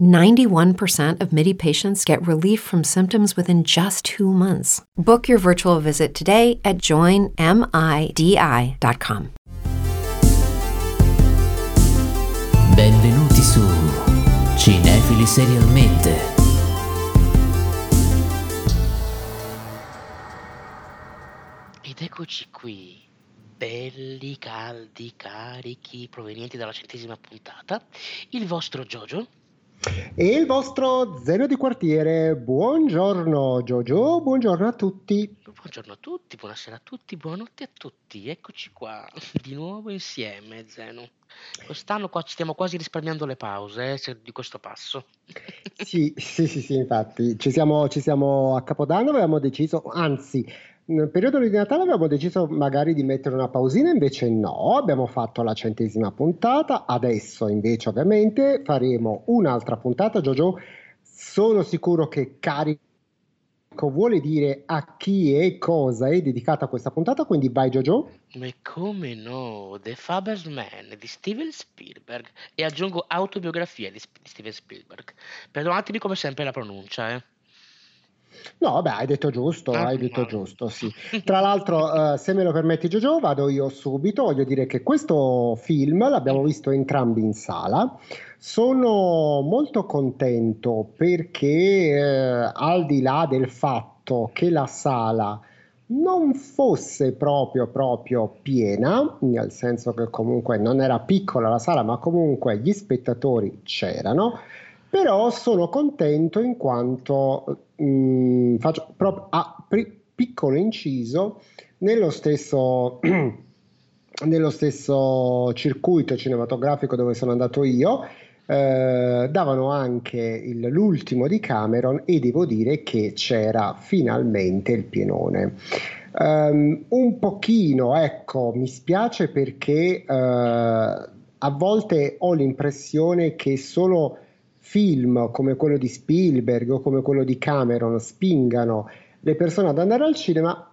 91% of MIDI patients get relief from symptoms within just two months. Book your virtual visit today at joinmidi.com. Benvenuti su Cinefili Serialmente. Ed eccoci qui, belli, caldi, carichi, provenienti dalla centesima puntata, il vostro Jojo. E il vostro zero di quartiere. Buongiorno Giorgio, buongiorno a tutti. Buongiorno a tutti, buonasera a tutti, buonanotte a tutti. Eccoci qua, di nuovo insieme, Zeno. Quest'anno qua ci stiamo quasi risparmiando le pause eh, di questo passo. Sì, sì, sì, sì, infatti, ci siamo, ci siamo a Capodanno, avevamo deciso, anzi, nel periodo di Natale avevamo deciso magari di mettere una pausina, invece no, abbiamo fatto la centesima puntata, adesso invece ovviamente faremo un'altra puntata, Giorgio, sono sicuro che carico vuole dire a chi e cosa è dedicata questa puntata, quindi vai Giorgio. Ma come no? The Faber's Man di Steven Spielberg. E aggiungo autobiografia di Steven Spielberg. Perdonatemi come sempre la pronuncia, eh. No, vabbè, hai detto giusto, Ah, hai detto male. giusto, sì. Tra l'altro, eh, se me lo permetti Giorgio, vado io subito. Voglio dire che questo film l'abbiamo visto entrambi in sala. Sono molto contento perché, eh, al di là del fatto che la sala non fosse proprio proprio piena, nel senso che comunque non era piccola la sala, ma comunque gli spettatori c'erano. Però sono contento in quanto mm, faccio proprio a pri- piccolo inciso nello stesso, nello stesso circuito cinematografico dove sono andato io. eh, davano anche il- l'ultimo di Cameron e devo dire che c'era finalmente il pienone. Ehm, un pochino, ecco, mi spiace perché eh, a volte ho l'impressione che solo film come quello di Spielberg o come quello di Cameron spingano le persone ad andare al cinema,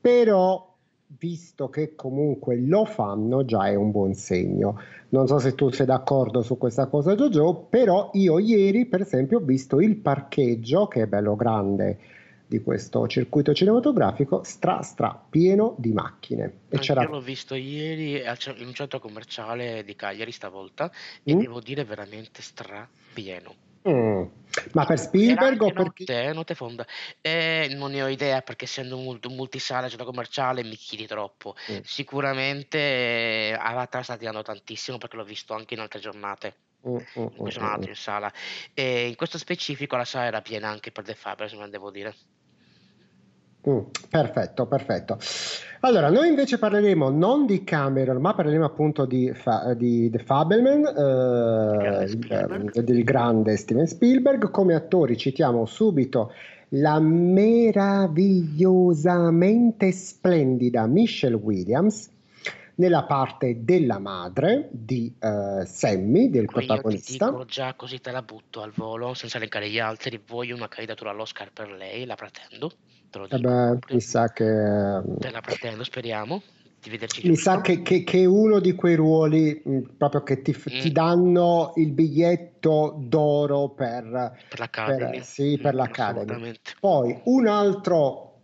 però visto che comunque lo fanno già è un buon segno. Non so se tu sei d'accordo su questa cosa Giorgio, però io ieri per esempio ho visto il parcheggio che è bello grande di questo circuito cinematografico stra stra pieno di macchine e c'era Io l'ho visto ieri in un centro commerciale di Cagliari stavolta e Mm? devo dire veramente strapieno. Mm. ma per Spielberg o per notte, eh, notte fonda. Eh, non ne ho idea perché essendo un multi- un multisala centro commerciale mi chiedi troppo. Mm. Sicuramente eh, Avatar sta tirando tantissimo perché l'ho visto anche in altre giornate Mm, mm, in cui sono mm, andato in sala. E in questo specifico la sala era piena anche per The Fabers, devo dire. Mm, perfetto, perfetto. Allora, noi invece parleremo non di Cameron, ma parleremo appunto di, Fa- di The Grande eh, Spielberg. del grande Steven Spielberg. Come attori citiamo subito la meravigliosamente splendida Michelle Williams nella parte della madre di eh, Sammy, del Ecco, io ti protagonista. dico già così te la butto al volo, senza elencare gli altri, voglio una candidatura all'Oscar per lei, la pretendo, te dico proprio. mi sa che Te la pretendo, speriamo. Mi sa che, che, che uno di quei ruoli mh, proprio che ti, f- ti Mm. danno il biglietto d'oro per, per l'Academy. per- sì, per Mm, l'Academy. Poi un altro.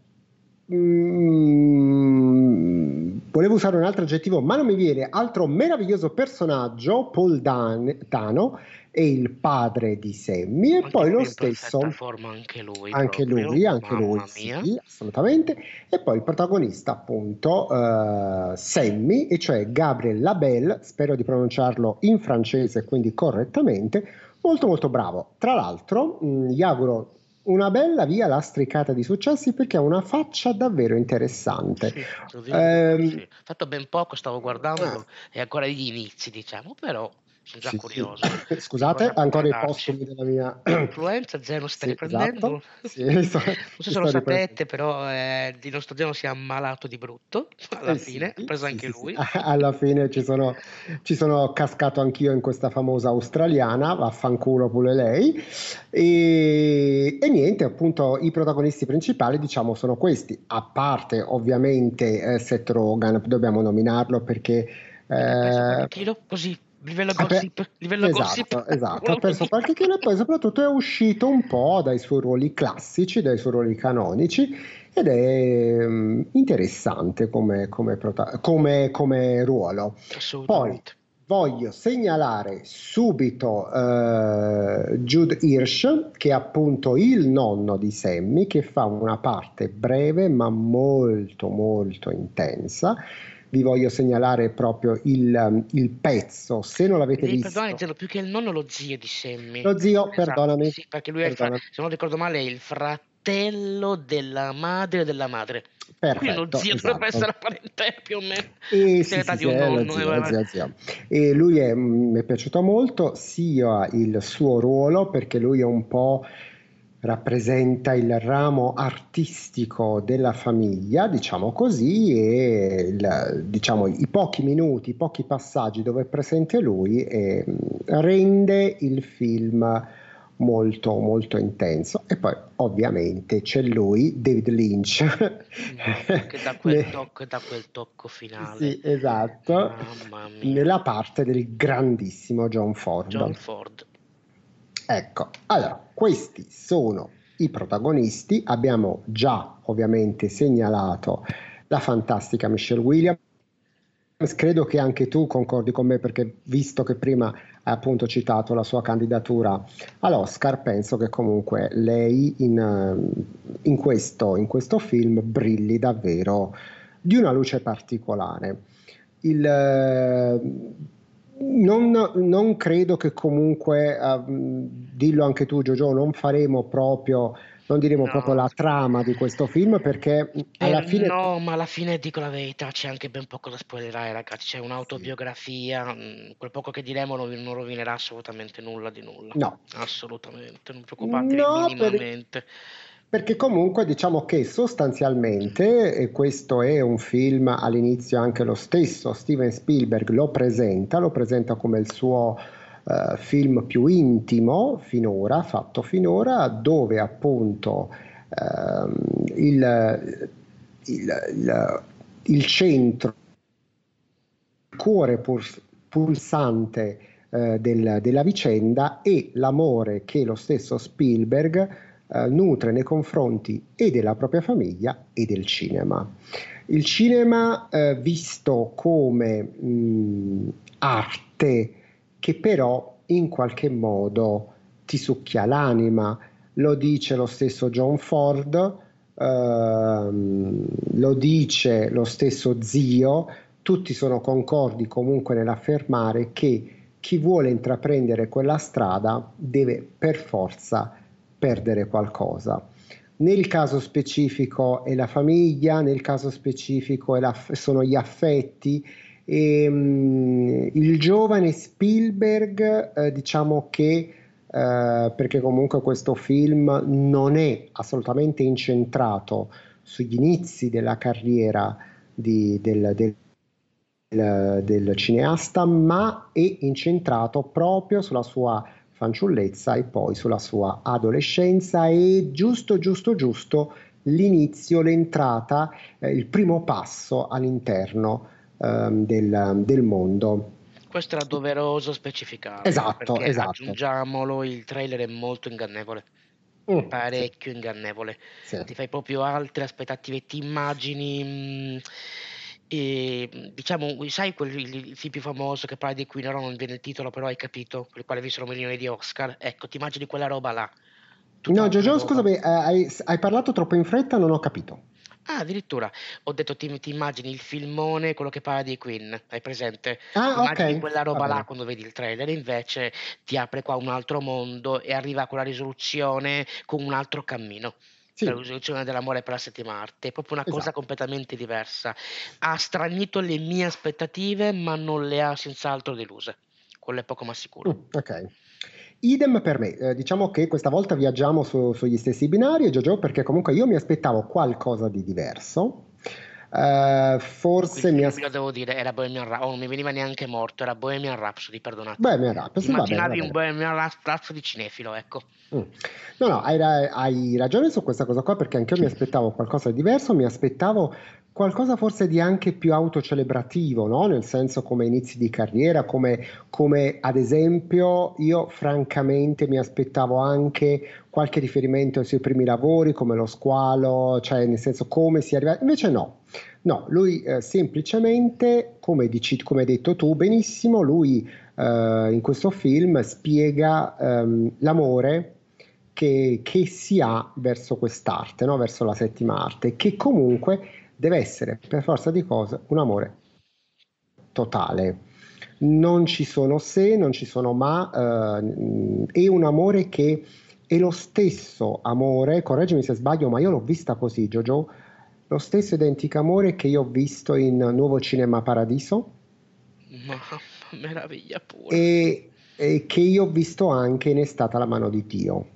mm, volevo usare un altro aggettivo, ma non mi viene. Altro meraviglioso personaggio, Paul Dan- Dano, è il padre di Sammy, e poi lo stesso. forma anche lui Anche proprio, lui, anche mamma lui, sì, assolutamente. E poi il protagonista, appunto, eh, Sammy, e cioè Gabriel Labelle, spero di pronunciarlo in francese, quindi correttamente, molto molto bravo. Tra l'altro, mh, gli auguro una bella via lastricata di successi perché ha una faccia davvero interessante. Sì, dire Ehm, sì. fatto ben poco, stavo guardandolo, è ancora agli inizi, diciamo, però sono già Sì, sì. curioso. Scusate, Cosa ancora i postumi della mia Influenza, Zeno si sta Sì, riprendendo. esatto. Sì, sto- non so se lo sapete, però eh, il nostro Zeno si è ammalato di brutto alla Eh fine, sì, ha preso sì, anche sì, sì. lui. Alla fine ci sono, ci sono cascato anch'io in questa famosa australiana, vaffanculo pure lei. E, e niente, appunto, i protagonisti principali, diciamo, sono questi. A parte, ovviamente, eh, Seth Rogen, dobbiamo nominarlo perché. Eh, qualche chilo, così, livello ha per- gossip, livello esatto, gossip. esatto, ha perso qualche chilo e poi soprattutto è uscito un po' dai suoi ruoli classici, dai suoi ruoli canonici ed è mm, interessante come, come prota- come- come ruolo. Poi voglio segnalare subito eh, Jude Hirsch, che è appunto il nonno di Sammy, che fa una parte breve ma molto molto intensa. Vi voglio segnalare proprio il, il pezzo, se non l'avete Devi visto. perdonare, Zeno, più che il nonno, lo zio di Sammy. Lo zio, Esatto, perdonami. sì, perché lui è il fra- Perdonami. se non ricordo male, è il fratello della madre della madre. Quindi lo Perfetto, zio esatto. dovrebbe essere la parentela più o meno. E Sì, sì, sì, un nonno, zio, eh, zio, zio. E lui è- mi è piaciuto molto sia il suo ruolo perché lui è un po' rappresenta il ramo artistico della famiglia, diciamo così, e il- diciamo, i pochi minuti, i pochi passaggi dove è presente lui eh, rende il film molto molto intenso. E poi ovviamente c'è lui David Lynch. No, che dà quel, tocco, dà quel tocco finale. sì, esatto. Nella parte del grandissimo John Ford. John Ford. Ecco allora questi sono i protagonisti. Abbiamo già ovviamente segnalato la fantastica Michelle Williams. Credo che anche tu concordi con me perché visto che prima hai appunto citato la sua candidatura all'Oscar penso che comunque lei in, in questo, in questo film brilli davvero di una luce particolare. Il, non, non credo che comunque, eh, dillo anche tu Giorgio, non faremo proprio, non diremo No. proprio la trama di questo film perché alla Eh, fine... No, ma alla fine dico la verità, c'è anche ben poco da spoilerare, ragazzi. C'è un'autobiografia, mh, quel poco che diremo non, non rovinerà assolutamente nulla di nulla. No, Assolutamente, non preoccupatevi No, per- minimamente. Perché comunque diciamo che sostanzialmente, e questo è un film all'inizio anche lo stesso Steven Spielberg lo presenta, lo presenta come il suo eh, film più intimo finora, fatto finora, dove appunto ehm, il, il- il- il centro, il cuore pulsante eh, del- della vicenda è l'amore che lo stesso Spielberg eh, nutre nei confronti e della propria famiglia e del cinema. Il cinema eh, visto come mh, arte che però in qualche modo ti succhia l'anima, lo dice lo stesso John Ford, ehm, lo dice lo stesso zio, tutti sono concordi comunque nell'affermare che chi vuole intraprendere quella strada deve per forza perdere qualcosa. Nel caso specifico è la famiglia, nel caso specifico la- sono gli affetti. E, mm, il giovane Spielberg, eh, diciamo che, eh, perché comunque questo film non è assolutamente incentrato sugli inizi della carriera di- del, del- del- del cineasta, ma è incentrato proprio sulla sua fanciullezza e poi sulla sua adolescenza e giusto, giusto, giusto l'inizio, l'entrata, eh, il primo passo all'interno ehm, del, del mondo. Questo era doveroso specificare. Esatto, esatto. aggiungiamolo, il trailer è molto ingannevole. Mm, Parecchio ingannevole. sì, Ti fai proprio altre aspettative, ti immagini. E, mh, diciamo, sai quel il, il film più famoso che parla di Queen, ora non viene il titolo, però hai capito, per il quale vinsero milioni di Oscar. Ecco, ti immagini quella roba là. No, Giorgio, scusami, eh, hai, hai parlato troppo in fretta, non ho capito. Ah, addirittura ho detto ti, ti immagini il filmone, quello che parla di Queen, hai presente? Ah, Immagini ok, quella roba là bene. quando vedi il trailer, invece ti apre qua un altro mondo e arriva con la risoluzione con un altro cammino. Sì, La risoluzione dell'amore per la settima arte, è proprio una cosa esatto. completamente diversa. Ha stranito le mie aspettative, ma non le ha senz'altro deluse. Quello è poco ma sicuro. Mm, ok. Idem per me, Eh, diciamo che questa volta viaggiamo su- sugli stessi binari, Giorgio, perché comunque io mi aspettavo qualcosa di diverso. Eh, forse mi film, aspettavo... devo dire, era Bohemian Rhapsody, oh, non mi veniva neanche morto, era Bohemian Rhapsody, perdonate. Mi bene, va immaginavi un. Bohemian Rhap- Rhapsody cinefilo, ecco. Mm. No, no, hai, hai ragione su questa cosa qua perché anche io mi aspettavo qualcosa di diverso, mi aspettavo qualcosa forse di anche più autocelebrativo, no? Nel senso come inizi di carriera, come, come ad esempio io francamente mi aspettavo anche qualche riferimento ai suoi primi lavori, come lo squalo, cioè nel senso come si arriva. Invece no, no, lui eh, semplicemente, come dici, come hai detto tu benissimo, lui eh, in questo film spiega ehm, l'amore che, che si ha verso quest'arte, no? verso la settima arte, che comunque deve essere per forza di cose un amore totale. Non ci sono se, non ci sono ma, eh, è un amore che è lo stesso amore, correggimi se sbaglio, ma io l'ho vista così, Jojo, lo stesso identico amore che io ho visto in Nuovo Cinema Paradiso Ma meraviglia pure. e, e che io ho visto anche in È stata la mano di Dio.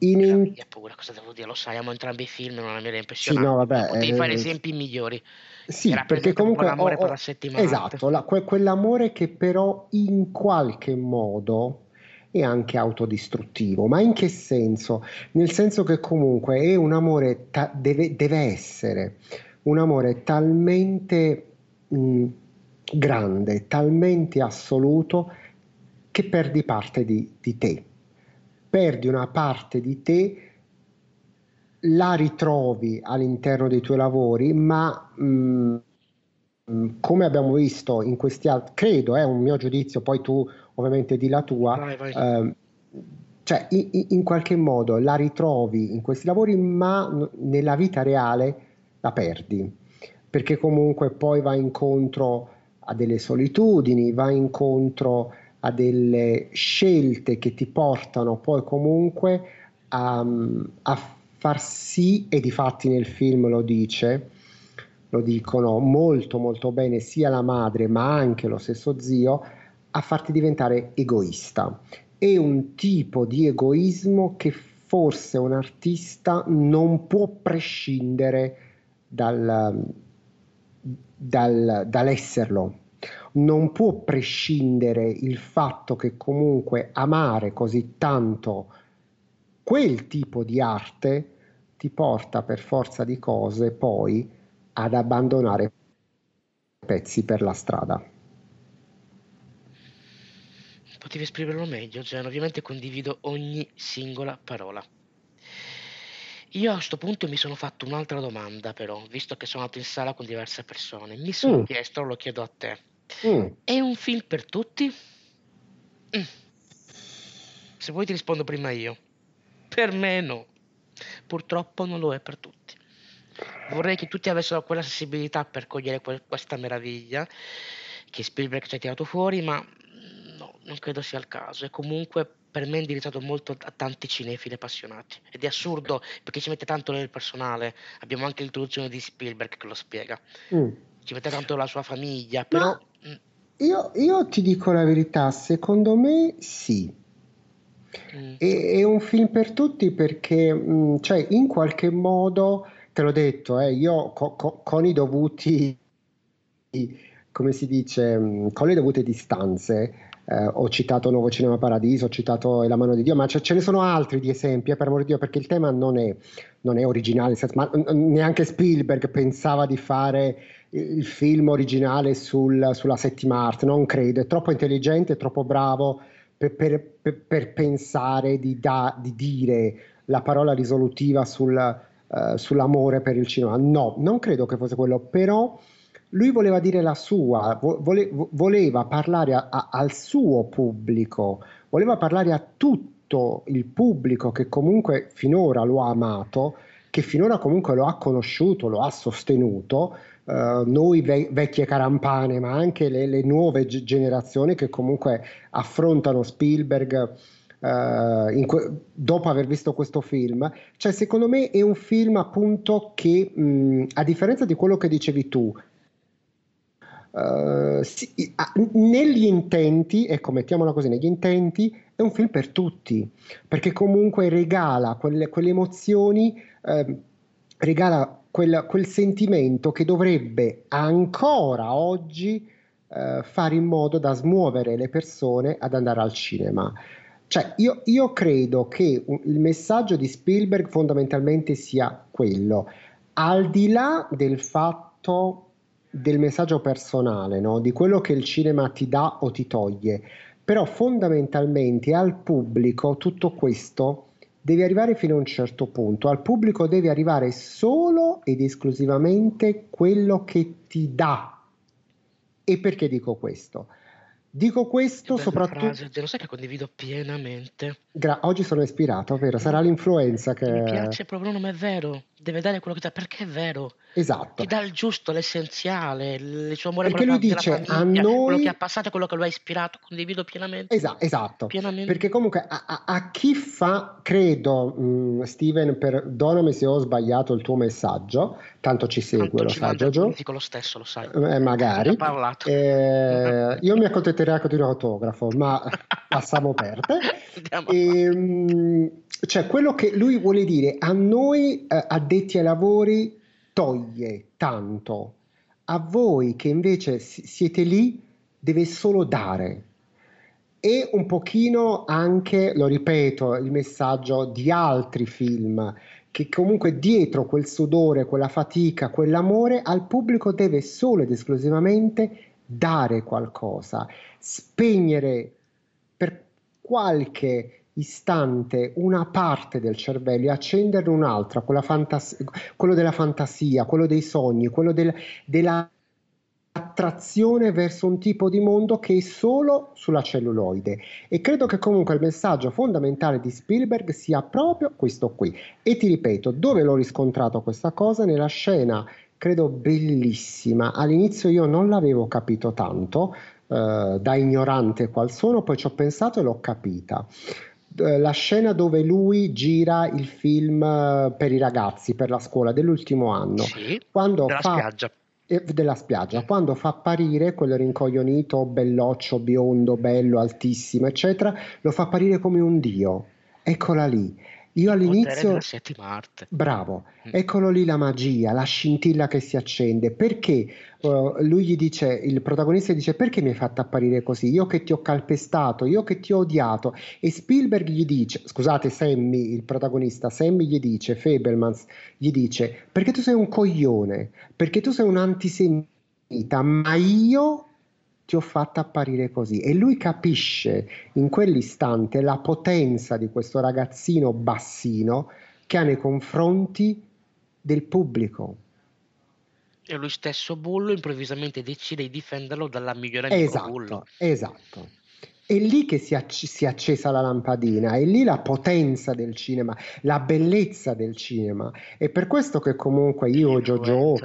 In, in- Meraviglia pure, cosa devo dire? Lo sai, amo entrambi i film, non mi era sì, impressionato. no, vabbè, Potevi fare eh, esempi migliori. sì, Era perché comunque l'amore ho- per ho- la settima arte. esatto, la- que- quell'amore che però in qualche modo è anche autodistruttivo. Ma in che senso? Nel senso che comunque è un amore, ta- deve, deve essere un amore talmente mh, grande, talmente assoluto che perdi parte di, di te. Perdi una parte di te la ritrovi all'interno dei tuoi lavori, ma mh, mh, come abbiamo visto in questi altri, credo, è un mio giudizio, poi tu ovviamente di la tua, Vai, vai. ehm, cioè in, in- qualche modo la ritrovi in questi lavori, ma nella vita reale la perdi, perché comunque poi va incontro a delle solitudini, va incontro a delle scelte che ti portano poi comunque a, a far sì, e di fatti nel film lo dice, lo dicono molto molto bene sia la madre ma anche lo stesso zio, a farti diventare egoista. È un tipo di egoismo che forse un artista non può prescindere dal, dal- dall'esserlo. Non può prescindere il fatto che comunque amare così tanto quel tipo di arte ti porta per forza di cose poi ad abbandonare pezzi per la strada. Potevi esprimerlo meglio, Gian. Ovviamente condivido ogni singola parola. Io a questo punto mi sono fatto un'altra domanda, però, visto che sono andato in sala con diverse persone. Mi sono Mm. chiesto, lo chiedo a te, Mm. è un film per tutti? Mm. Se vuoi ti rispondo prima io. Per me no. Purtroppo non lo è per tutti. Vorrei che tutti avessero quella sensibilità per cogliere que- questa meraviglia che Spielberg ci ha tirato fuori, ma no, non credo sia il caso. E comunque per me è indirizzato molto a tanti cinefili appassionati. Ed è assurdo perché ci mette tanto nel personale. Abbiamo anche l'introduzione di Spielberg che lo spiega. Mm. Ci mette tanto la sua famiglia, però... mm, Io, io ti dico la verità, secondo me sì. mm, È, è un film per tutti perché, mh, cioè, in qualche modo, te l'ho detto, eh, io co- co- con i dovuti, come si dice, mh, con le dovute distanze, eh, ho citato Nuovo Cinema Paradiso, ho citato La mano di Dio, ma ce, ce ne sono altri di esempi, eh, per amore di Dio, perché il tema non è, non è originale, ma neanche Spielberg pensava di fare il film originale sul, sulla settima arte, non credo, è troppo intelligente, è troppo bravo per, per, per, per pensare di, da, di, dire la parola risolutiva sul, uh, sull'amore per il cinema. No, non credo che fosse quello, però lui voleva dire la sua, vole, voleva parlare a, a, al suo pubblico, voleva parlare a tutto il pubblico che comunque finora lo ha amato, che finora comunque lo ha conosciuto, lo ha sostenuto, uh, noi ve- vecchie carampane, ma anche le, le nuove g- generazioni che comunque affrontano Spielberg. Uh, que- dopo aver visto questo film, cioè secondo me è un film appunto che mh, a differenza di quello che dicevi tu, Uh, sì, negli intenti, ecco mettiamola così, negli intenti è un film per tutti, perché comunque regala quelle, quelle emozioni, eh, regala quel, quel, sentimento che dovrebbe ancora oggi eh, fare in modo da smuovere le persone ad andare al cinema. Cioè, io, io credo che il messaggio di Spielberg fondamentalmente sia quello, al di là del fatto del messaggio personale, no? di quello che il cinema ti dà o ti toglie, però fondamentalmente al pubblico tutto questo deve arrivare fino a un certo punto, al pubblico deve arrivare solo ed esclusivamente quello che ti dà. E perché dico questo? Dico questo soprattutto. Frase, lo sai che condivido pienamente. Gra- oggi sono ispirato, vero? Sarà l'influenza che. Mi piace proprio, non è vero. Deve dare quello che dà, perché è vero. Esatto. Ti dà il giusto, l'essenziale, il suo amore perché lui dice famiglia, a noi... quello che ha passato, quello che lo ha ispirato, condivido pienamente. Esa- esatto. Pienamente. Perché comunque a, a, a, chi fa, credo, mh, mm, Steven, perdonami se ho sbagliato il tuo messaggio, tanto ci segue, tanto lo sai, Giorgio. Dico lo stesso, lo sai. Eh, magari. Eh, io mi accontenterei anche di un autografo, ma passiamo perde. E, ehm, cioè, quello che lui vuole dire a noi eh, addetti ai lavori toglie tanto, a voi che invece siete lì deve solo dare. E un pochino anche, lo ripeto, il messaggio di altri film, che comunque dietro quel sudore, quella fatica, quell'amore, al pubblico deve solo ed esclusivamente dare qualcosa, spegnere per qualche istante una parte del cervello e accenderne un'altra, fantas- quello della fantasia, quello dei sogni, quello del, della attrazione verso un tipo di mondo che è solo sulla celluloide. E credo che comunque il messaggio fondamentale di Spielberg sia proprio questo qui. E ti ripeto dove l'ho riscontrato questa cosa? Nella scena credo bellissima. All'inizio io non l'avevo capito tanto eh, da ignorante qual sono poi ci ho pensato e l'ho capita la scena dove lui gira il film eh, per i ragazzi, per la scuola dell'ultimo anno. Sì, quando della fa, spiaggia. Eh, della spiaggia, quando fa apparire quello rincoglionito, belloccio, biondo, bello, altissimo, eccetera, lo fa apparire come un dio. Eccola lì. Io all'inizio... Bravo, mm. eccolo lì la magia, la scintilla che si accende. Perché uh, lui gli dice, il protagonista dice, perché mi hai fatto apparire così? Io che ti ho calpestato, io che ti ho odiato. E Spielberg gli dice, scusate Sammy, il protagonista, Sammy gli dice, Fabelmans gli dice, perché tu sei un coglione, perché tu sei un antisemita, ma io ti ho fatto apparire così e lui capisce in quell'istante la potenza di questo ragazzino bassino che ha nei confronti del pubblico. E lui stesso Bullo improvvisamente decide di difenderlo dalla migliore esatto, Bullo. Esatto. È lì che si, acc- si, è accesa la lampadina, è lì la potenza del cinema, la bellezza del cinema. E per questo che comunque io, Jojo,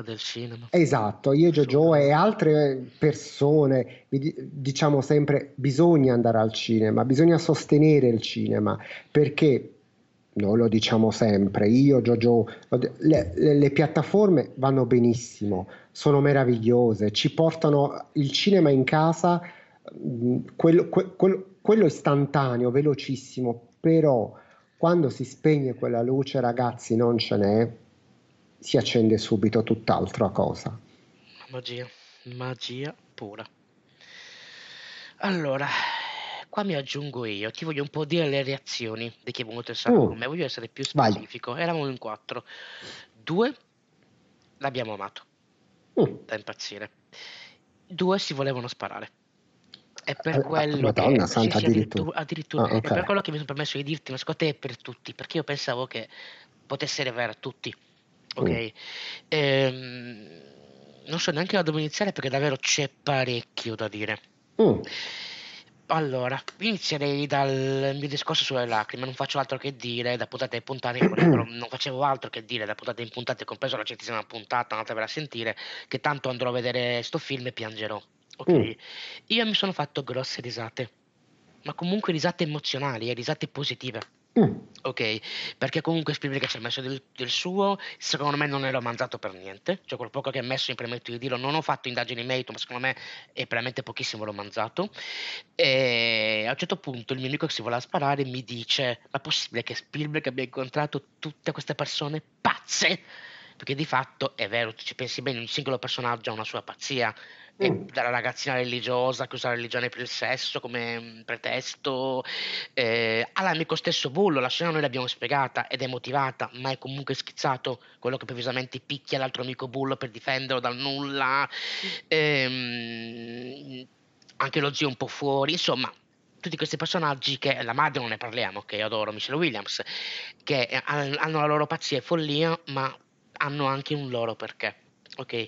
esatto, io, Jojo e altre persone diciamo sempre bisogna andare al cinema, bisogna sostenere il cinema perché noi lo diciamo sempre, io, Jojo, le, le, le, piattaforme vanno benissimo, sono meravigliose, ci portano il cinema in casa quello, quello, quello istantaneo, velocissimo, però quando si spegne quella luce, ragazzi, non ce n'è, si accende subito tutt'altra cosa. Magia, magia pura. Allora, qua mi aggiungo io, ti voglio un po' dire le reazioni di chi è venuto in sala con Mm, me, voglio essere più vai. specifico. Eravamo in quattro. Due l'abbiamo amato, Mm. da impazzire. Due si volevano sparare. È per quello Madonna che sì, santa, sì, addirittura. addirittura, addirittura. Ah, È per quello che mi sono permesso di dirti, secondo te è per tutti, perché io pensavo che potesse arrivare a tutti. Mm. Ok? Ehm, non so neanche da dove iniziare perché davvero c'è parecchio da dire. Mm. Allora, inizierei dal mio discorso sulle lacrime, non faccio altro che dire da puntate in puntate, però non facevo altro che dire da puntate in puntate, compreso la centesima puntata, andatevela a sentire, che tanto andrò a vedere sto film e piangerò, ok? Mm. Io mi sono fatto grosse risate, ma comunque risate emozionali e risate positive. Mm. Ok, perché comunque Spielberg ci ha messo del, del suo, secondo me non è romanzato per niente, cioè quel poco che ha messo, mi permetto di dirlo, non ho fatto indagini in merito, ma secondo me è veramente pochissimo romanzato. E a un certo punto il mio amico che si voleva sparare mi dice, ma è possibile che Spielberg abbia incontrato tutte queste persone pazze? Perché di fatto è vero, ci pensi bene, ogni singolo personaggio ha una sua pazzia, Mm. dalla ragazzina religiosa che usa la religione per il sesso come mm, pretesto, eh, all'amico stesso bullo, la scena noi l'abbiamo spiegata ed è motivata, ma è comunque schizzato, quello che improvvisamente picchia l'altro amico bullo per difenderlo dal nulla, ehm, anche lo zio un po' fuori, insomma, tutti questi personaggi che la madre non ne parliamo, che io adoro Michelle Williams, che eh, han- hanno la loro pazzia e follia, ma hanno anche un loro perché, ok?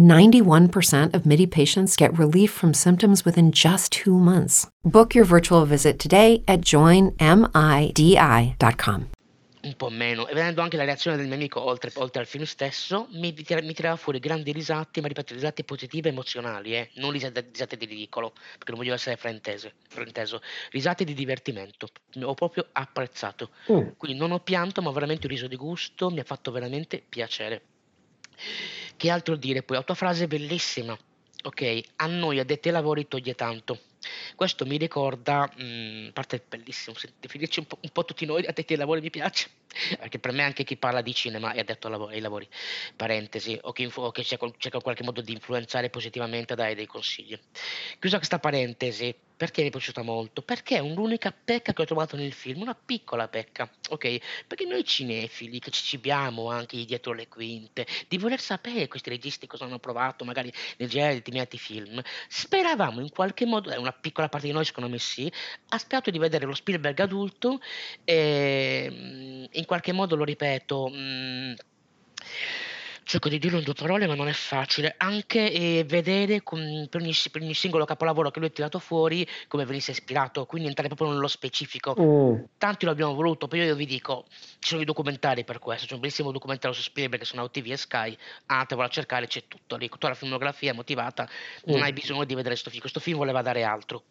91% of MIDI patients get relief from symptoms within just two months. Book your virtual visit today at joinmidi.com. un po' meno, e vedendo anche la reazione del mio amico oltre, oltre al film stesso, mi, tira- mi tirava fuori grandi risate, ma ripeto, risate positive e emozionali, eh? non risate, risate di ridicolo, perché non voglio essere fraintese- frainteso, risate di divertimento, ho proprio apprezzato. Mm. Quindi non ho pianto, ma ho veramente un riso di gusto, mi ha fatto veramente piacere. Che altro dire poi? La tua frase è bellissima. Ok, a noi addetti ai lavori toglie tanto. Questo mi ricorda, mm, a parte è bellissimo, definirci un po', un po' tutti noi addetti ai lavori mi piace, perché per me anche chi parla di cinema è addetto ai lavori, parentesi, o che, influ- o che cerca, in qualche modo di influenzare positivamente, dare dei consigli. Chiusa questa parentesi, perché mi è piaciuta molto? Perché è l'unica pecca che ho trovato nel film, una piccola pecca, ok? Perché noi cinefili che ci cibiamo anche dietro le quinte, di voler sapere questi registi cosa hanno provato magari nel girare determinati film, speravamo in qualche modo, è una piccola parte di noi secondo me sì, ha sperato di vedere lo Spielberg adulto e mm, in qualche modo, lo ripeto, mm, cerco di dirlo in due parole ma non è facile, anche eh, vedere con- per, ogni, per ogni singolo capolavoro che lui ha tirato fuori come venisse ispirato, quindi entrare proprio nello specifico Mm. tanti lo abbiamo voluto, però io vi dico, ci sono i documentari per questo, c'è un bellissimo documentario su Spielberg che sono OTV e Sky, andatevelo a cercare, c'è tutto lì, tutta la filmografia motivata, non Mm. hai bisogno di vedere questo film, questo film voleva dare altro.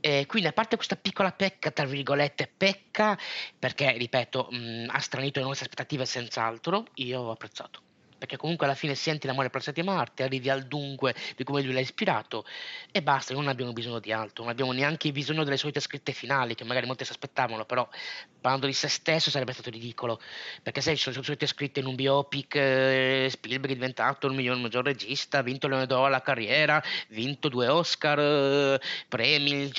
Eh, quindi a parte questa piccola pecca, tra virgolette, pecca, perché, ripeto, mh, ha stranito le nostre aspettative senz'altro, io ho apprezzato. Perché comunque alla fine senti l'amore per la settima arte, arrivi al dunque di come lui l'ha ispirato e basta, non abbiamo bisogno di altro, non abbiamo neanche bisogno delle solite scritte finali, che magari molti si aspettavano, però parlando di se stesso sarebbe stato ridicolo, perché sai, ci sono solite scritte in un biopic, eh, Spielberg è diventato il miglior, maggior regista, ha vinto Leone d'Oro alla carriera, vinto due Oscar, eh, premi,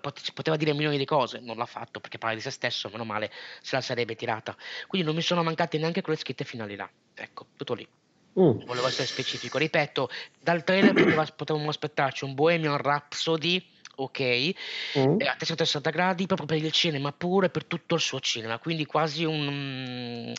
pot- poteva dire milioni di cose, non l'ha fatto perché parla di se stesso, meno male se la sarebbe tirata, quindi non mi sono mancate neanche quelle scritte finali là, ecco, tutto lì. Mm. Volevo essere specifico, ripeto, dal trailer poteva- potevamo aspettarci un Bohemian Rhapsody, ok, Mm. e a 360 gradi proprio per il cinema pure, per tutto il suo cinema, quindi quasi un,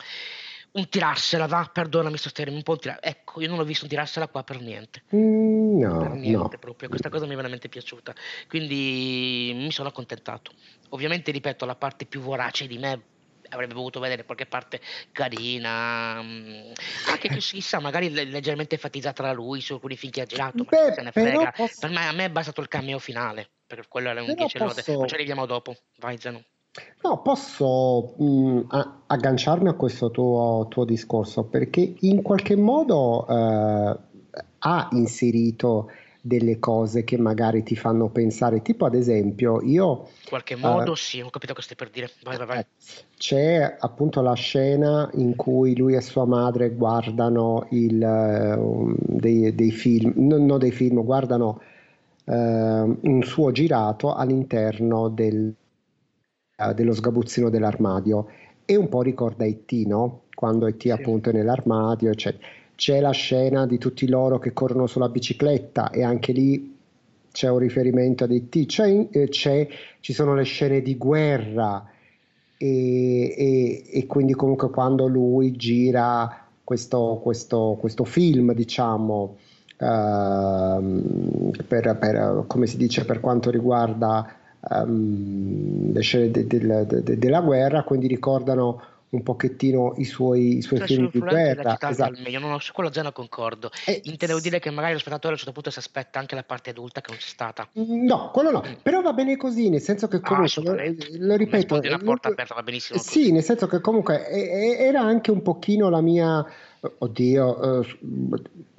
un tirarsela, va, perdonami sto termine, un po' un tira- ecco, io non ho visto un tirarsela qua per niente. Mm, Per No, niente no. proprio, questa cosa mi è veramente piaciuta, quindi mi sono accontentato. Ovviamente, ripeto, la parte più vorace di me avrebbe voluto vedere qualche parte carina, mm, anche che chissà, magari le- leggermente enfatizzata da lui su alcuni film che ha girato, ma Beh, se ne frega. posso, Per me, a me è bastato il cameo finale, perché quello era un però 10 lode, ma ci posso, arriviamo dopo. Vai Zeno. No, posso mh, a- agganciarmi a questo tuo, tuo discorso perché in qualche modo eh, ha inserito delle cose che magari ti fanno pensare, tipo ad esempio io... In qualche modo, sì, ho capito cosa stai per dire. Vai, vai, vai. eh, c'è appunto la scena in cui lui e sua madre guardano il, un- dei, dei film, non no dei film, guardano eh, un suo girato all'interno del, dello sgabuzzino dell'armadio e un po' ricorda E.T., no? Quando E.T. Sì. appunto è nell'armadio, eccetera. C'è la scena di tutti loro che corrono sulla bicicletta e anche lì c'è un riferimento ad E.T., c'è, eh, c'è- ci sono le scene di guerra e, e- e quindi comunque quando lui gira questo, questo- questo film, diciamo, ehm, per, per- come si dice, per quanto riguarda ehm, le scene de- de- de- della guerra, quindi ricordano un pochettino i suoi, i suoi Cioè, film di guerra. Esatto. al meglio, no, no, su quello già ne concordo. E- Intendevo dire che magari lo spettatore a un certo punto si aspetta anche la parte adulta che non c'è stata. No, quello no, però va bene così, nel senso che Ah, comunque, lo, assolutamente. lo Come ripeto, una porta lo- aperta va benissimo sì, così. nel senso che comunque era anche un pochino la mia, oddio, eh,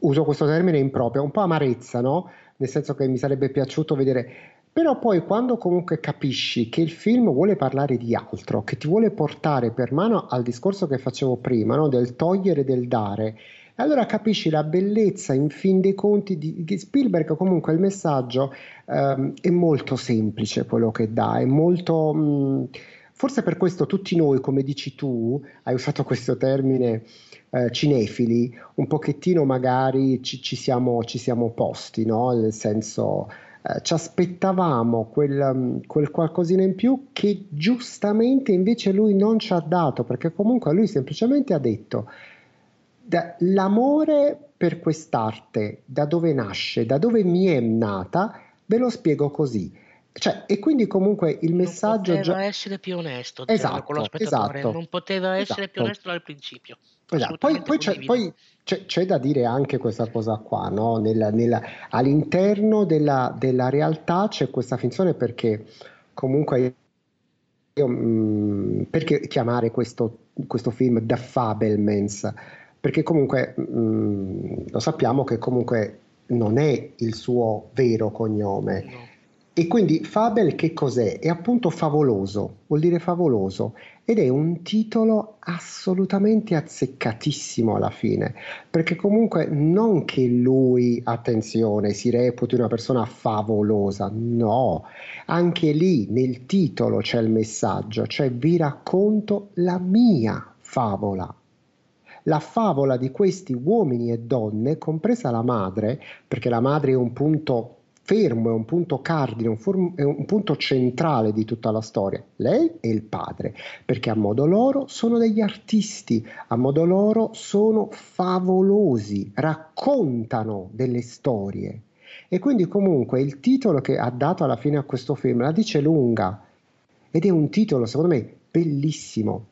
uso questo termine improprio, un po' amarezza, no? Nel senso che mi sarebbe piaciuto vedere, però poi quando comunque capisci che il film vuole parlare di altro, che ti vuole portare per mano al discorso che facevo prima, no? Del togliere e del dare, allora capisci la bellezza in fin dei conti di, Spielberg, comunque il messaggio ehm, è molto semplice quello che dà, è molto... mh, forse per questo tutti noi, come dici tu, hai usato questo termine eh, cinefili, un pochettino magari ci, ci siamo, ci siamo posti, no? Nel senso, eh, ci aspettavamo quel, mm, quel qualcosina in più che giustamente invece lui non ci ha dato, perché comunque lui semplicemente ha detto l'amore per quest'arte, da dove nasce, da dove mi è nata, ve lo spiego così. Cioè, e quindi comunque il messaggio non poteva già... essere più onesto Esatto, con lo spettatore, esatto, non poteva essere più esatto. onesto dal principio. Esatto, Poi, poi c'è, poi c'è- c'è da dire anche questa cosa qua, no? Nella- nella- all'interno della, della realtà c'è questa finzione perché comunque io, mm, perché chiamare questo, questo film The Fabelmans? Perché comunque mm, lo sappiamo che comunque non è il suo vero cognome. No. E quindi Fabel che cos'è? È appunto favoloso, vuol dire favoloso ed è un titolo assolutamente azzeccatissimo alla fine, perché comunque non che lui, attenzione, si reputi una persona favolosa, no, anche lì nel titolo c'è il messaggio, cioè vi racconto la mia favola. La favola di questi uomini e donne, compresa la madre, perché la madre è un punto fermo, è un punto cardine, un, form- è un punto centrale di tutta la storia. Lei e il padre, perché a modo loro sono degli artisti, a modo loro sono favolosi, raccontano delle storie. E quindi comunque il titolo che ha dato alla fine a questo film la dice lunga ed è un titolo secondo me bellissimo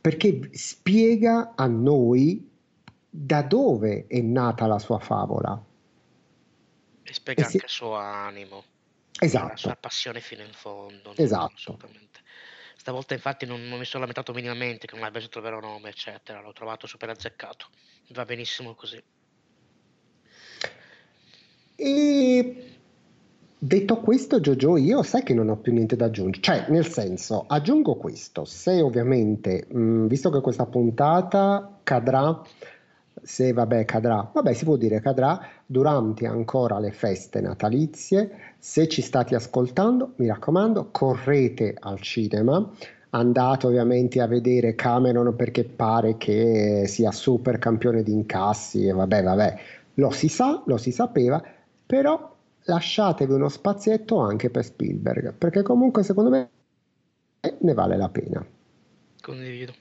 perché spiega a noi da dove è nata la sua favola. E spiega sì. anche il suo animo, la Esatto, sua passione fino in fondo. Esatto. Assolutamente. Stavolta infatti non, non mi sono lamentato minimamente che non abbia detto il vero nome, eccetera. L'ho trovato super azzeccato. Va benissimo così. E detto questo, Jojo, io sai che non ho più niente da aggiungere. Cioè, nel senso, aggiungo questo. Se ovviamente, mh, visto che questa puntata cadrà, se vabbè cadrà, vabbè si può dire cadrà durante ancora le feste natalizie, se ci state ascoltando, mi raccomando, correte al cinema. Andate ovviamente a vedere Cameron perché pare che sia super campione di incassi e vabbè, vabbè, lo si sa, lo si sapeva, però lasciatevi uno spazietto anche per Spielberg, perché comunque secondo me ne vale la pena. Condivido,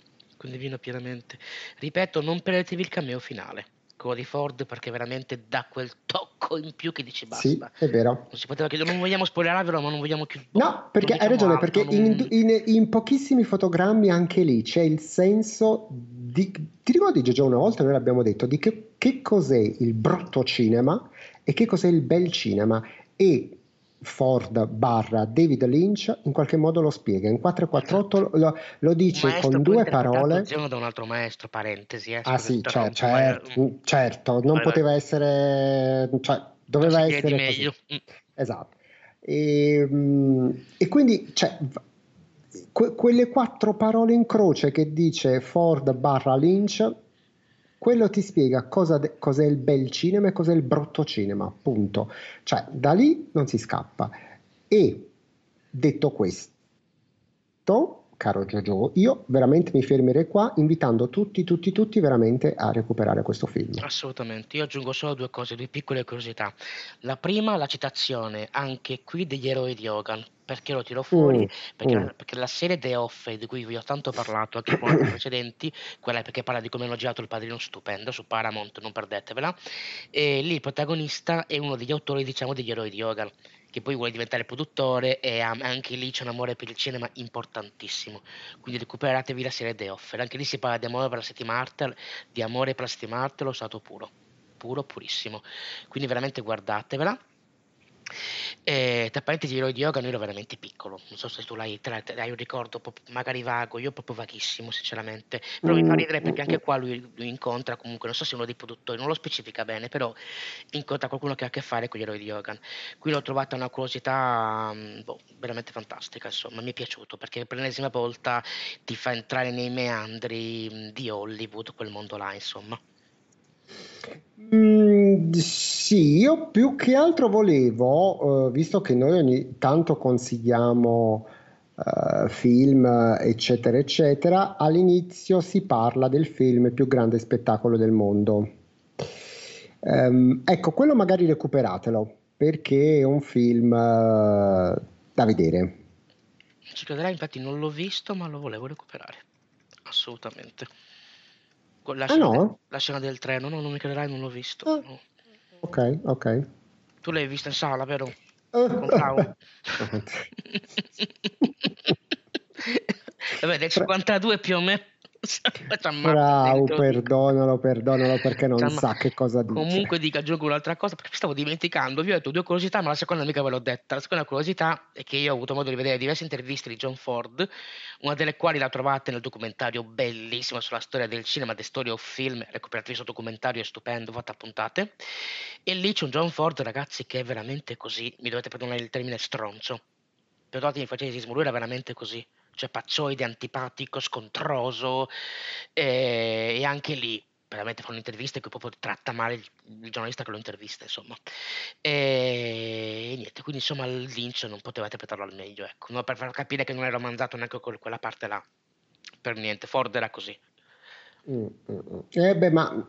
condivido pienamente. Ripeto, non perdetevi il cameo finale. Di Ford perché veramente dà quel tocco in più che dici basta. Sì, è vero. Non si poteva chiudere, non vogliamo spoilerarvelo, ma non vogliamo chiudere. No, perché hai ragione, perché in, in- in pochissimi fotogrammi anche lì c'è il senso di... Ti ricordi Giorgio una volta noi l'abbiamo detto di che, che cos'è il brutto cinema e che cos'è il bel cinema e Ford barra David Lynch in qualche modo lo spiega. In 448 lo, lo dice con due parole. da un altro maestro, parentesi, eh, Ah sì, cer- interrompo, ma- certo, certo, non Vai, vai. poteva essere, cioè, doveva Non essere così. meglio. Mm. Esatto. E, mm, e quindi, cioè, que- quelle quattro parole in croce che dice Ford barra Lynch, quello ti spiega cosa de- cos'è il bel cinema e cos'è il brutto cinema, punto. Cioè, da lì non si scappa. E detto questo, caro Giorgio, io veramente mi fermerei qua invitando tutti, tutti, tutti veramente a recuperare questo film. Assolutamente, io aggiungo solo due cose, due piccole curiosità. La prima, la citazione anche qui degli eroi di Hogan. Perché lo tiro fuori? Mm, Perché, mm. perché la serie The Office, di cui vi ho tanto parlato anche con anni precedenti, quella perché parla di come hanno girato il padrino stupendo su Paramount, non perdetevela. E lì il protagonista è uno degli autori, diciamo, degli eroi di Hogan, che poi vuole diventare produttore e anche lì c'è un amore per il cinema importantissimo. Quindi recuperatevi la serie The Offer. Anche lì si parla di amore per la City Martel, di amore per la City Martel, lo stato puro, puro, purissimo. Quindi veramente guardatevela. E tra parentesi, l'eroe di yoga noi ero veramente piccolo. Non so se tu l'hai, te l'hai un ricordo magari vago, io proprio vaghissimo, sinceramente. Però mi fa Mm, ridere perché anche qua lui, lui incontra comunque, non so se è uno dei produttori, non lo specifica bene, però incontra qualcuno che ha a che fare con gli eroi di Hogan. Qui l'ho trovata una curiosità mm, boh, veramente fantastica, insomma, mi è piaciuto perché per l'ennesima volta ti fa entrare nei meandri mm, di Hollywood, quel mondo là, insomma. Mm, sì, io più che altro volevo, eh, visto che noi ogni tanto consigliamo eh, film, eccetera, eccetera, all'inizio si parla del film Il più grande spettacolo del mondo. Ehm, ecco, quello magari recuperatelo, perché è un film eh, da vedere. Ci crederai, infatti non l'ho visto, ma lo volevo recuperare. Assolutamente. La Ah scena, no? la scena del treno, no, non mi crederai, non l'ho visto. Ah. no. Ok, ok. Tu l'hai vista in sala, vero? Con Clau? Vabbè, del 52 più o meno. Ci ammazza Bravo, perdonalo, perdonalo perché non Ci amma- sa che cosa dice. Comunque dico, aggiungo un'altra cosa perché mi stavo dimenticando. Vi ho detto due curiosità, ma la seconda mica ve l'ho detta. La seconda curiosità è che io ho avuto modo di vedere diverse interviste di John Ford, una delle quali la trovate nel documentario bellissimo sulla storia del cinema, The Story of Film. Recuperatevi questo documentario, è stupendo, fate a puntate. E lì c'è un John Ford, ragazzi, che è veramente così. Mi dovete perdonare il termine stronzo. Perdonatemi il francesismo, lui era veramente così. Cioè paccioide, antipatico, scontroso. E, e anche lì veramente fa un'intervista in cui proprio tratta male il, giornalista che lo intervista, insomma. E, e niente, quindi insomma Lynch non poteva interpretarlo al meglio, ecco. No, per far capire che non era mandato neanche con quella parte là. Per niente, Ford era così. Mm, mm, mm. Eh beh, ma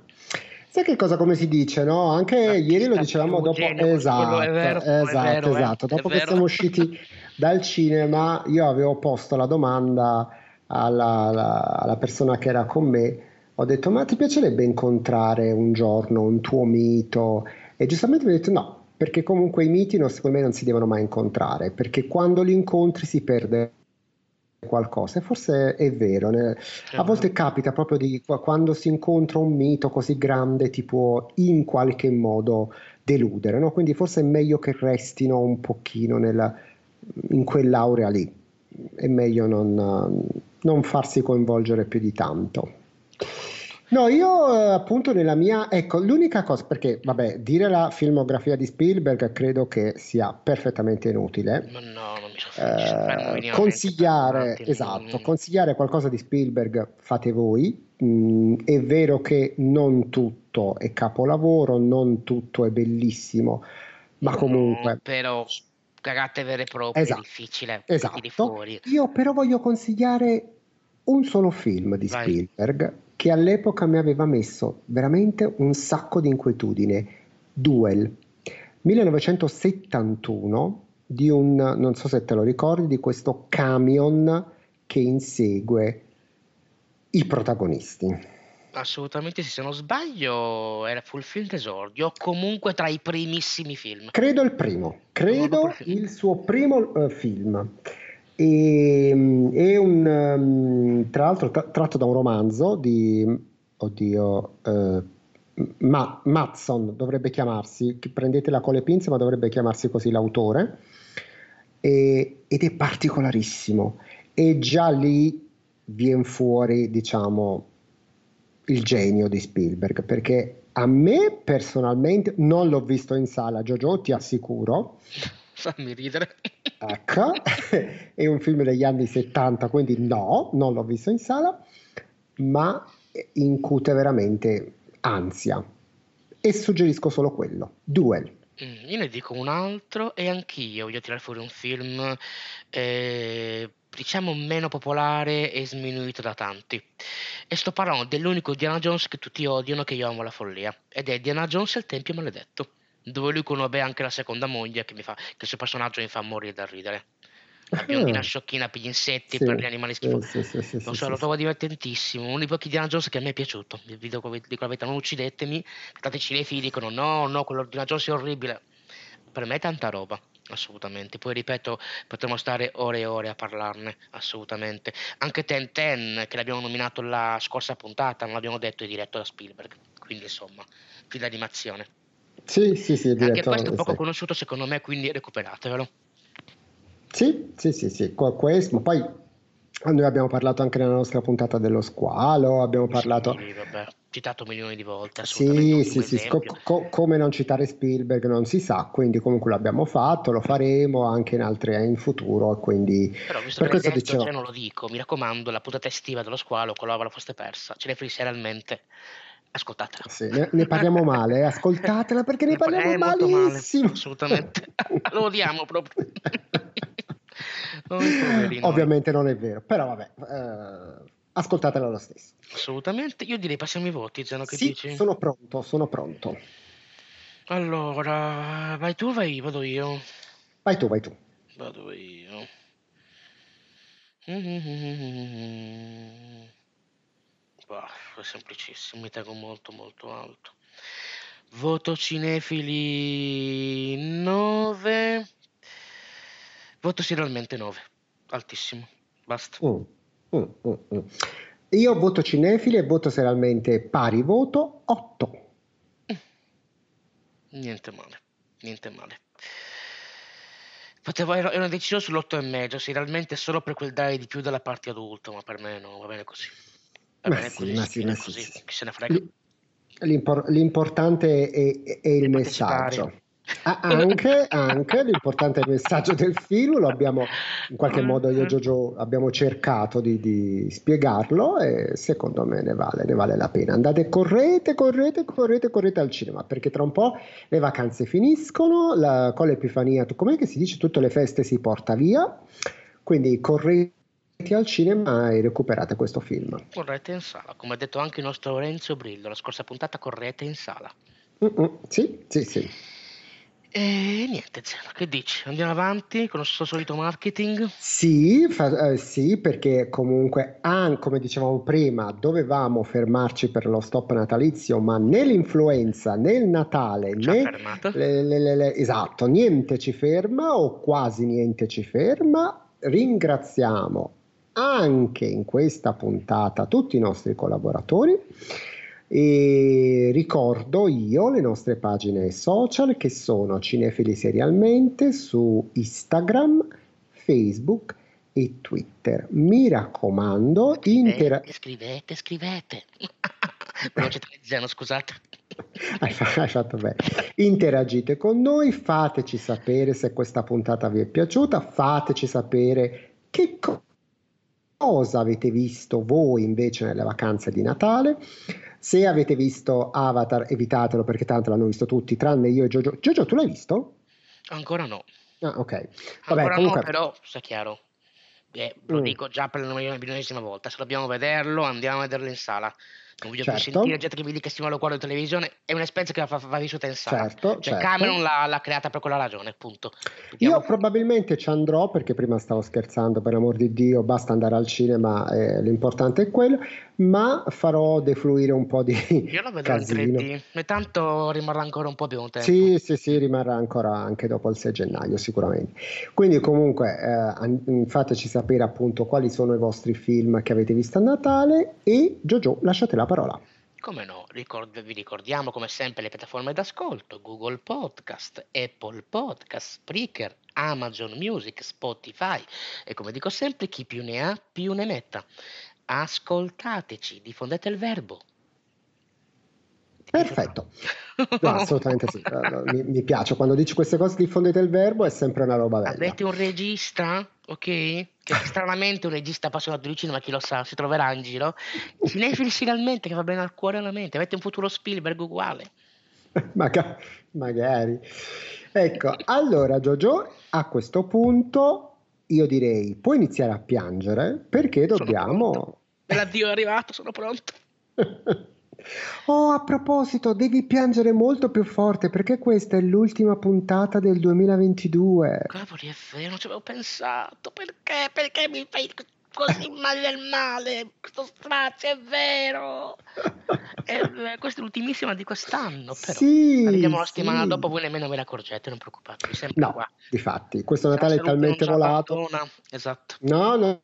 sai che cosa come si dice, no? Anche L'artista ieri lo dicevamo dopo, esatto, vero, è esatto, vero, esatto. Dopo che siamo usciti dal cinema, io avevo posto la domanda alla, alla- alla persona che era con me, ho detto, ma ti piacerebbe incontrare un giorno un tuo mito? E giustamente mi ha detto no, perché comunque i miti non- secondo me non si devono mai incontrare, perché quando li incontri si perde qualcosa e forse è vero, a volte capita proprio di qua- quando si incontra un mito così grande ti può in qualche modo deludere, no? Quindi forse è meglio che restino un pochino nella- in quell'aurea lì, è meglio non, non farsi coinvolgere più di tanto. No, io eh, appunto nella mia, ecco, l'unica cosa, perché vabbè, dire la filmografia di Spielberg credo che sia perfettamente inutile. Ma no, non mi so Eh, consigliare, esatto, mm. consigliare qualcosa di Spielberg fate voi. Mm, è vero che non tutto è capolavoro, non tutto è bellissimo, ma No, comunque, però cagate vere e proprie, Esatto, è difficile esatto. fuori. Io però voglio consigliare un solo film di Vai. Spielberg che all'epoca mi aveva messo veramente un sacco di inquietudine. Duel, 1971, di un, non so se te lo ricordi, di questo camion che insegue i protagonisti. Assolutamente sì, se non sbaglio era Full Film d'esordio, comunque tra i primissimi film. Credo il primo, credo il il suo primo eh, film. E, mm, è un, ehm, tra l'altro tra- tratto da un romanzo di, oddio, eh, Ma, Matson dovrebbe chiamarsi, prendetela con le pinze, ma dovrebbe chiamarsi così l'autore, e, ed è particolarissimo. E già lì viene fuori, diciamo, il genio di Spielberg, perché a me personalmente non l'ho visto in sala, Jojo, ti assicuro. Fammi ridere. Ecco, è un film degli anni 70, quindi no, non l'ho visto in sala, ma incute veramente ansia. E suggerisco solo quello, Duel. Mm, io ne dico un altro e anch'io voglio tirare fuori un film, eh, diciamo meno popolare e sminuito da tanti. E sto parlando dell'unico Diana Jones che tutti odiano, che io amo la follia. Ed è Diana Jones e il Tempio Maledetto, dove lui conobbe anche la seconda moglie che, mi fa, che il suo personaggio mi fa morire da ridere. La biondina Ah, sciocchina per gli insetti, sì, per gli animali schifosi. sì, sì, Non so, lo trovo divertentissimo. Uno dei pochi Diana Jones che a me è piaciuto. Il video con dico la verità, non uccidetemi. Tanti cinefili dicono no, no, quello di Diana Jones è orribile. Per me è tanta roba, assolutamente. Poi ripeto, potremmo stare ore e ore a parlarne, assolutamente. Anche Ten Ten, che l'abbiamo nominato la scorsa puntata, non l'abbiamo detto, è diretto da Spielberg. Quindi insomma, film d'animazione. Sì, sì, sì, Anche questo è poco sì. conosciuto secondo me, quindi recuperatevelo. Sì, sì, sì, sì, questo, ma poi noi abbiamo parlato anche nella nostra puntata dello squalo, abbiamo parlato... Sì, vabbè, citato milioni di volte, Sì, sì, sì, co- co- come non citare Spielberg non si sa, quindi comunque l'abbiamo fatto, lo faremo anche in altre in futuro, quindi Però visto per che questo detto, dicevo, cioè non lo dico, mi raccomando, la puntata estiva dello squalo, qualora la foste persa, ce ne free serialmente, ascoltatela. sì, ne, ne parliamo male, eh, ascoltatela perché ne Ne par- parliamo eh, male, malissimo. assolutamente. Lo odiamo proprio. Noi. Ovviamente non è vero, però vabbè, eh, ascoltatela lo stesso. Assolutamente. Io direi passiamo ai voti, Zeno, che Sì, dici? sono pronto, sono pronto. Allora, vai tu, vai, vado io. Vai tu, vai tu. Vado io. Mm. Bah, è semplicissimo, mi tengo molto molto alto. Voto cinefili 9. Voto serialmente 9. Altissimo. Basta. Mm, mm, mm, mm. Io voto cinefili e voto serialmente pari voto 8. Niente male. Niente male. Potevo, ero, ero deciso sull'8 e mezzo, serialmente solo per quel dare di più dalla parte adulta, ma per me no, va bene così. Va Ma bene sì, così, ma si sì, chiude ma sì, così, sì. chi se ne frega. L- l'impor- l'importante è, è il messaggio. Ah, anche, anche l'importante è il messaggio del film, lo abbiamo in qualche modo io e Giorgio abbiamo cercato di, di spiegarlo e secondo me ne vale, ne vale la pena. Andate, correte, correte, correte, correte al cinema perché tra un po' le vacanze finiscono, la- con l'Epifania, com'è che si dice, tutte le feste si porta via, quindi correte al cinema e recuperate questo film. Correte in sala, come ha detto anche il nostro Lorenzo Brillo, la scorsa puntata correte in sala. Mm-mm, sì, sì, sì. E niente, Zeno, che dici? Andiamo avanti con il suo solito marketing? Sì, fa- eh, sì, perché comunque, an- come dicevamo prima, dovevamo fermarci per lo stop natalizio, ma né l'influenza né il Natale Già né le- le- le- esatto, niente ci ferma o quasi niente ci ferma. Ringraziamo anche in questa puntata tutti i nostri collaboratori e ricordo io le nostre pagine social che sono Cinefili Serialmente su Instagram, Facebook e Twitter. Mi raccomando, intera- Scrivete, scrivete, scrivete. Di Zeno, scusate. hai, fa- hai fatto bene. Interagite con noi, fateci sapere se questa puntata vi è piaciuta, fateci sapere che co- cosa avete visto voi invece nelle vacanze di Natale. Se avete visto Avatar, evitatelo perché tanto l'hanno visto tutti, tranne io e Giorgio. Giorgio, tu l'hai visto? Ancora no. Ah, ok. Vabbè, Ancora comunque, no, però, sia chiaro. Eh, lo Mm. dico già per la milionesima volta. Se dobbiamo vederlo, andiamo a vederlo in sala. Non voglio più Certo. sentire gente che mi dice che stiamo lo guardo in televisione. È un'esperienza che va, va vissuta in sala. certo, Cioè, certo. Cameron l'ha, l'ha creata per quella ragione, punto. Io probabilmente ci andrò perché prima stavo scherzando, per amor di Dio, basta andare al cinema, eh, l'importante è quello, ma farò defluire un po' di Io lo vedrò casino. in 3D. E tanto rimarrà ancora un po' più un tempo. Sì, sì, sì, rimarrà ancora anche dopo il 6 gennaio sicuramente. Quindi comunque eh, an- fateci sapere appunto quali sono i vostri film che avete visto a Natale e Giorgio, lasciate la parola. Come no, ricord- vi ricordiamo come sempre le piattaforme d'ascolto, Google Podcast, Apple Podcast, Spreaker, Amazon Music, Spotify e come dico sempre chi più ne ha più ne metta. Ascoltateci, diffondete il verbo. Perfetto, no, assolutamente sì, mi, mi, piace, quando dici queste cose diffondete il verbo è sempre una roba bella. Avete un regista, ok? Che stranamente un regista appassionato di cinema, chi lo sa, si troverà in giro. Cinefili finalmente che va bene al cuore e alla mente, avete un futuro Spielberg uguale. Maga- magari. Ecco, allora Giorgio, a questo punto io direi puoi iniziare a piangere perché dobbiamo... L'addio è arrivato, sono pronto. Oh, a proposito, devi piangere molto più forte perché questa è l'ultima puntata del 2022. Cavoli, è vero, non ci avevo pensato. Perché? Perché mi fai così male del male? Questo strazio, è vero. E, questa è l'ultimissima di quest'anno, però. Sì, Arriviamo la sì. settimana dopo, voi nemmeno ve ne accorgete, non preoccupatevi, No, qua. difatti, questo Natale è talmente volato. Esatto. No, no.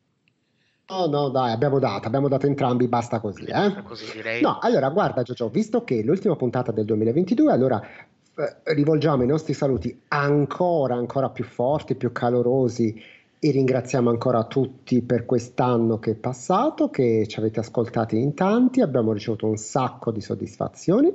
No, no, dai, abbiamo dato, abbiamo dato entrambi, basta così, eh? Così direi. No, allora guarda Giorgio, visto che l'ultima puntata del 2022, allora eh, rivolgiamo i nostri saluti ancora, ancora più forti, più calorosi e ringraziamo ancora tutti per quest'anno che è passato, che ci avete ascoltati in tanti, abbiamo ricevuto un sacco di soddisfazioni,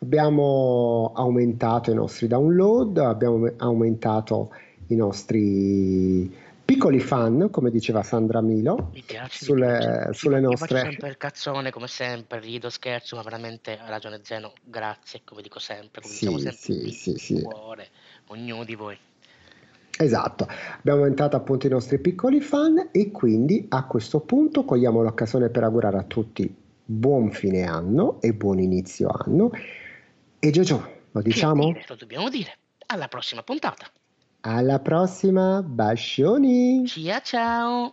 abbiamo aumentato i nostri download, abbiamo aumentato i nostri piccoli fan, come diceva Sandra Milo, Mi piace, sulle, mi piace. sulle nostre... sempre il cazzone come sempre, rido, scherzo, ma veramente ha ragione Zeno, grazie, come dico sempre, come Sì, diciamo sempre sì, sì, sì. cuore, ognuno di voi. Esatto, abbiamo aumentato appunto i nostri piccoli fan e quindi a questo punto cogliamo l'occasione per augurare a tutti buon fine anno e buon inizio anno. E Giorgio, lo diciamo? dire, lo dobbiamo dire. Alla prossima puntata. Alla prossima, bascioni! Ciao ciao.